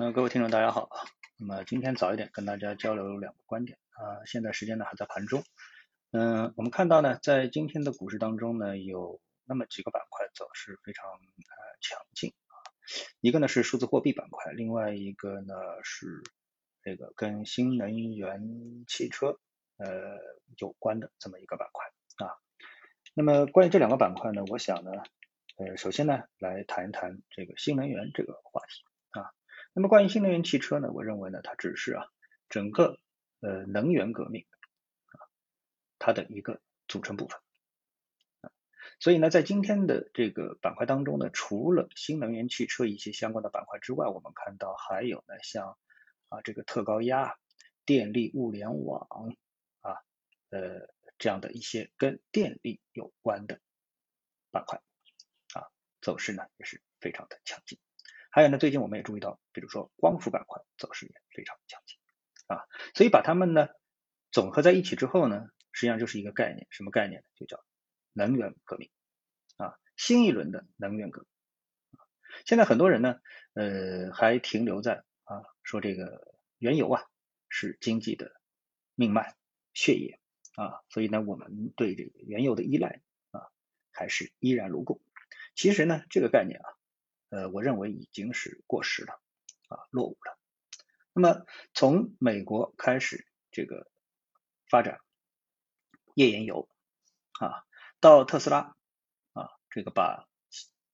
嗯，各位听众大家好啊。那么今天早一点跟大家交流两个观点啊。现在时间呢还在盘中。嗯，我们看到呢，在今天的股市当中呢，有那么几个板块走势非常呃强劲啊。一个呢是数字货币板块，另外一个呢是这个跟新能源汽车呃有关的这么一个板块啊。那么关于这两个板块呢，我想呢，呃，首先呢来谈一谈这个新能源这个话题。那么关于新能源汽车呢，我认为呢，它只是啊整个呃能源革命啊它的一个组成部分，所以呢，在今天的这个板块当中呢，除了新能源汽车一些相关的板块之外，我们看到还有呢像啊这个特高压、电力物联网啊呃这样的一些跟电力有关的板块。啊走势呢也是非常的强劲。还有呢，最近我们也注意到，比如说光伏板块走势也非常强劲啊，所以把它们呢总合在一起之后呢，实际上就是一个概念，什么概念呢？就叫能源革命啊，新一轮的能源革命。现在很多人呢，呃，还停留在啊说这个原油啊是经济的命脉血液啊，所以呢，我们对这个原油的依赖啊还是依然如故。其实呢，这个概念啊。呃，我认为已经是过时了啊，落伍了。那么从美国开始这个发展页岩油啊，到特斯拉啊，这个把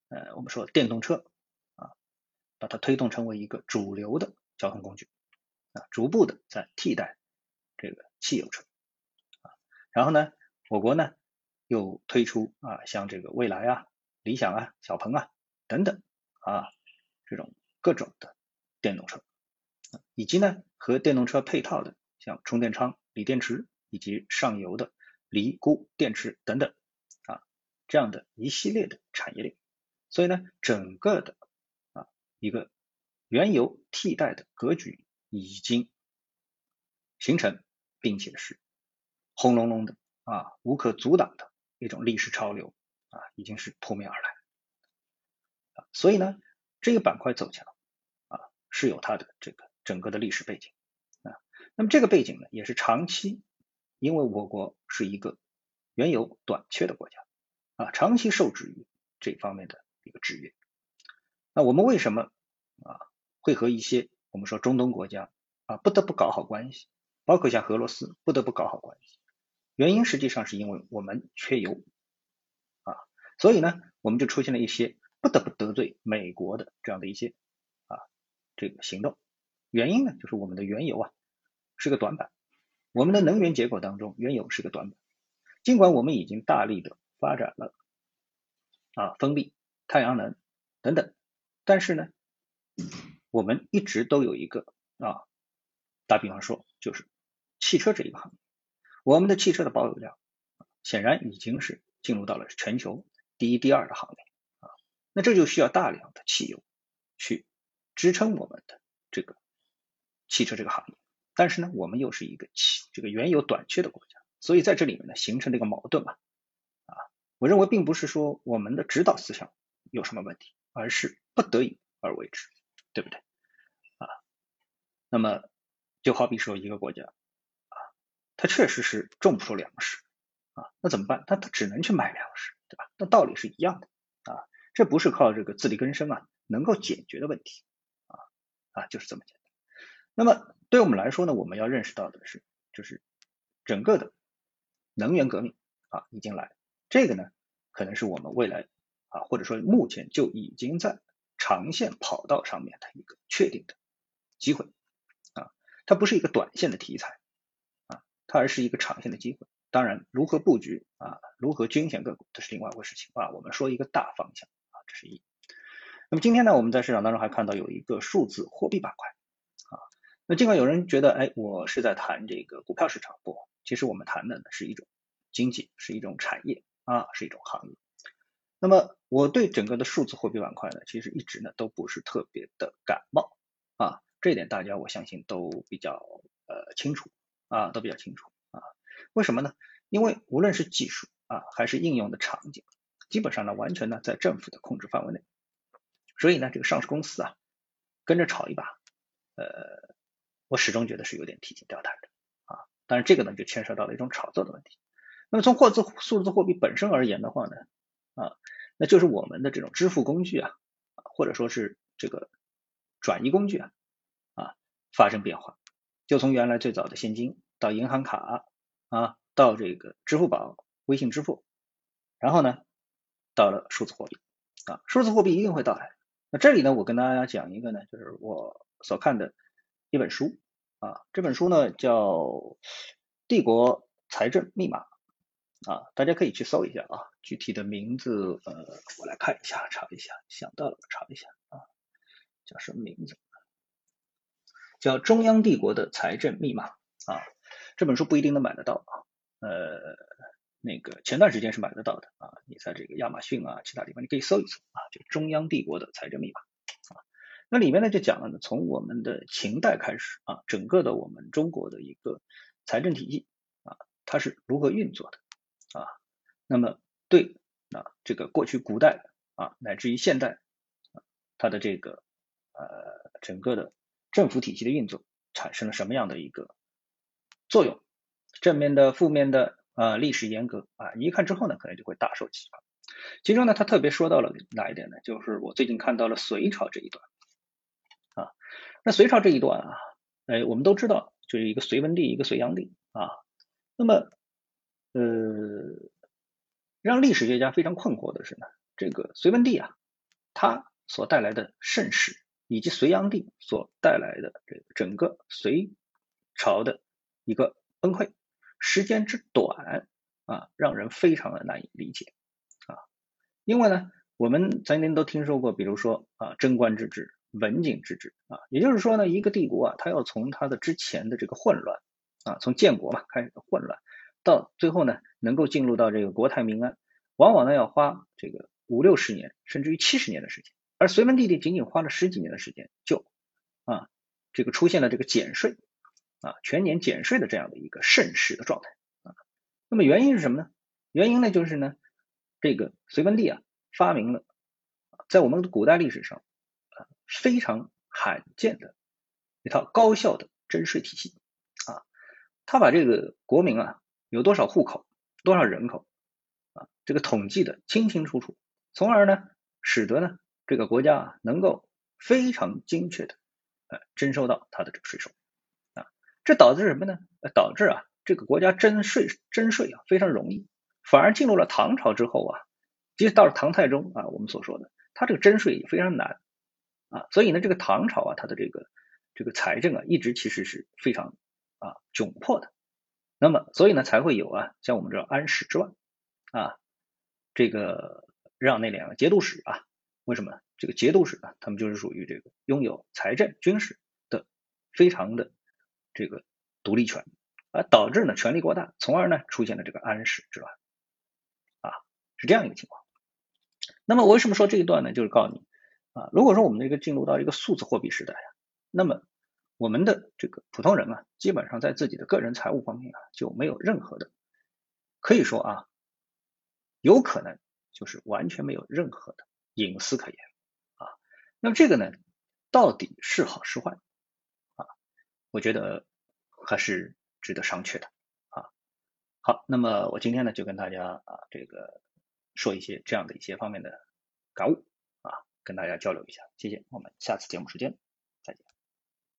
呃我们说电动车啊，把它推动成为一个主流的交通工具啊，逐步的在替代这个汽油车啊。然后呢，我国呢又推出啊，像这个蔚来啊、理想啊、小鹏啊等等。啊，这种各种的电动车，以及呢和电动车配套的像充电仓、锂电池以及上游的锂钴电池等等啊，这样的一系列的产业链，所以呢整个的啊一个原油替代的格局已经形成，并且是轰隆隆的啊无可阻挡的一种历史潮流啊已经是扑面而来。所以呢，这个板块走强啊，是有它的这个整个的历史背景啊。那么这个背景呢，也是长期，因为我国是一个原油短缺的国家啊，长期受制于这方面的一个制约。那我们为什么啊会和一些我们说中东国家啊不得不搞好关系，包括像俄罗斯不得不搞好关系？原因实际上是因为我们缺油啊，所以呢，我们就出现了一些。不得不得罪美国的这样的一些啊这个行动，原因呢就是我们的原油啊是个短板，我们的能源结构当中原油是个短板，尽管我们已经大力的发展了啊风力、太阳能等等，但是呢我们一直都有一个啊打比方说就是汽车这一个行业，我们的汽车的保有量显然已经是进入到了全球第一、第二的行列。那这就需要大量的汽油去支撑我们的这个汽车这个行业，但是呢，我们又是一个汽这个原油短缺的国家，所以在这里面呢，形成了一个矛盾嘛，啊，我认为并不是说我们的指导思想有什么问题，而是不得已而为之，对不对？啊，那么就好比说一个国家啊，它确实是种不出粮食啊，那怎么办？那它只能去买粮食，对吧？那道理是一样的。这不是靠这个自力更生啊能够解决的问题啊啊就是这么简单。那么对我们来说呢，我们要认识到的是，就是整个的能源革命啊已经来，这个呢可能是我们未来啊或者说目前就已经在长线跑道上面的一个确定的机会啊，它不是一个短线的题材啊，它而是一个长线的机会。当然，如何布局啊，如何均选个股，这是另外一回事情啊。我们说一个大方向。这是一。那么今天呢，我们在市场当中还看到有一个数字货币板块啊。那尽管有人觉得，哎，我是在谈这个股票市场，不，其实我们谈的呢是一种经济，是一种产业啊，是一种行业。那么我对整个的数字货币板块呢，其实一直呢都不是特别的感冒啊。这一点大家我相信都比较呃清楚啊，都比较清楚啊。为什么呢？因为无论是技术啊，还是应用的场景。基本上呢，完全呢在政府的控制范围内，所以呢，这个上市公司啊，跟着炒一把呃，我始终觉得是有点提心吊胆的啊。当然这个呢就牵涉到了一种炒作的问题。那么从货字数字货币本身而言的话呢，啊，那就是我们的这种支付工具啊，或者说是这个转移工具啊，啊发生变化，就从原来最早的现金到银行卡啊，到这个支付宝、微信支付，然后呢，到了数字货币啊，数字货币一定会到来。那这里呢，我跟大家讲一个呢，就是我所看的一本书啊，这本书呢叫《帝国财政密码》。啊，大家可以去搜一下啊，具体的名字呃，我来看一下，查一下，想到了查一下啊，叫什么名字？叫《中央帝国的财政密码》啊，这本书不一定能买得到啊，呃，那个前段时间是买得到的啊，你在这个亚马逊啊，其他地方你可以搜一搜啊，就《中央帝国的财政密码》啊，那里面呢就讲了呢，从我们的秦代开始啊，整个的我们中国的一个财政体系啊，它是如何运作的。啊，那么对啊，这个过去古代啊，乃至于现代，它的这个呃整个的政府体系的运作产生了什么样的一个作用？正面的、负面的啊，历史严格啊，一看之后呢，可能就会大受启发。其中呢，他特别说到了哪一点呢？就是我最近看到了隋朝这一段啊，那隋朝这一段啊，哎，我们都知道，就是一个隋文帝，一个隋炀帝啊，那么。呃，让历史学家非常困惑的是呢，这个隋文帝啊，他所带来的盛世，以及隋炀帝所带来的这个整个隋朝的一个崩溃，时间之短啊，让人非常的难以理解啊。因为呢，我们曾经都听说过，比如说啊，贞观之治、文景之治啊，也就是说呢，一个帝国啊，它要从它的之前的这个混乱啊，从建国嘛开始的混乱。到最后呢，能够进入到这个国泰民安，往往呢要花这个五六十年，甚至于七十年的时间。而隋文帝帝仅仅花了十几年的时间，就啊这个出现了这个减税啊全年减税的这样的一个盛世的状态啊。那么原因是什么呢？原因呢就是呢这个隋文帝啊发明了在我们古代历史上啊非常罕见的一套高效的征税体系啊，他把这个国民啊。有多少户口，多少人口啊？这个统计的清清楚楚，从而呢，使得呢这个国家啊能够非常精确的呃征收到他的这个税收。这导致什么呢？导致啊这个国家征税征税啊非常容易，反而进入了唐朝之后啊，即使到了唐太宗啊，我们所说的，他这个征税也非常难啊。所以呢，这个唐朝啊，它的这个这个财政啊，一直其实是非常啊窘迫的。那么，所以呢，才会有啊，像我们这安史之乱啊，这个让那两个节度使啊，为什么这个节度使啊，他们就是属于这个拥有财政、军事的非常的这个独立权，而导致呢权力过大，从而呢出现了这个安史之乱啊，是这样一个情况。那么我为什么说这一段呢？就是告诉你啊，如果说我们这个进入到一个数字货币时代啊，那么我们的这个普通人啊，基本上在自己的个人财务方面啊，就没有任何的，可以说啊，有可能就是完全没有任何的隐私可言啊。那么这个呢，到底是好是坏？我觉得还是值得商榷的啊。好，那么我今天呢，就跟大家啊，这个说一些这样的一些方面的感悟啊，跟大家交流一下。谢谢，我们下次节目时间。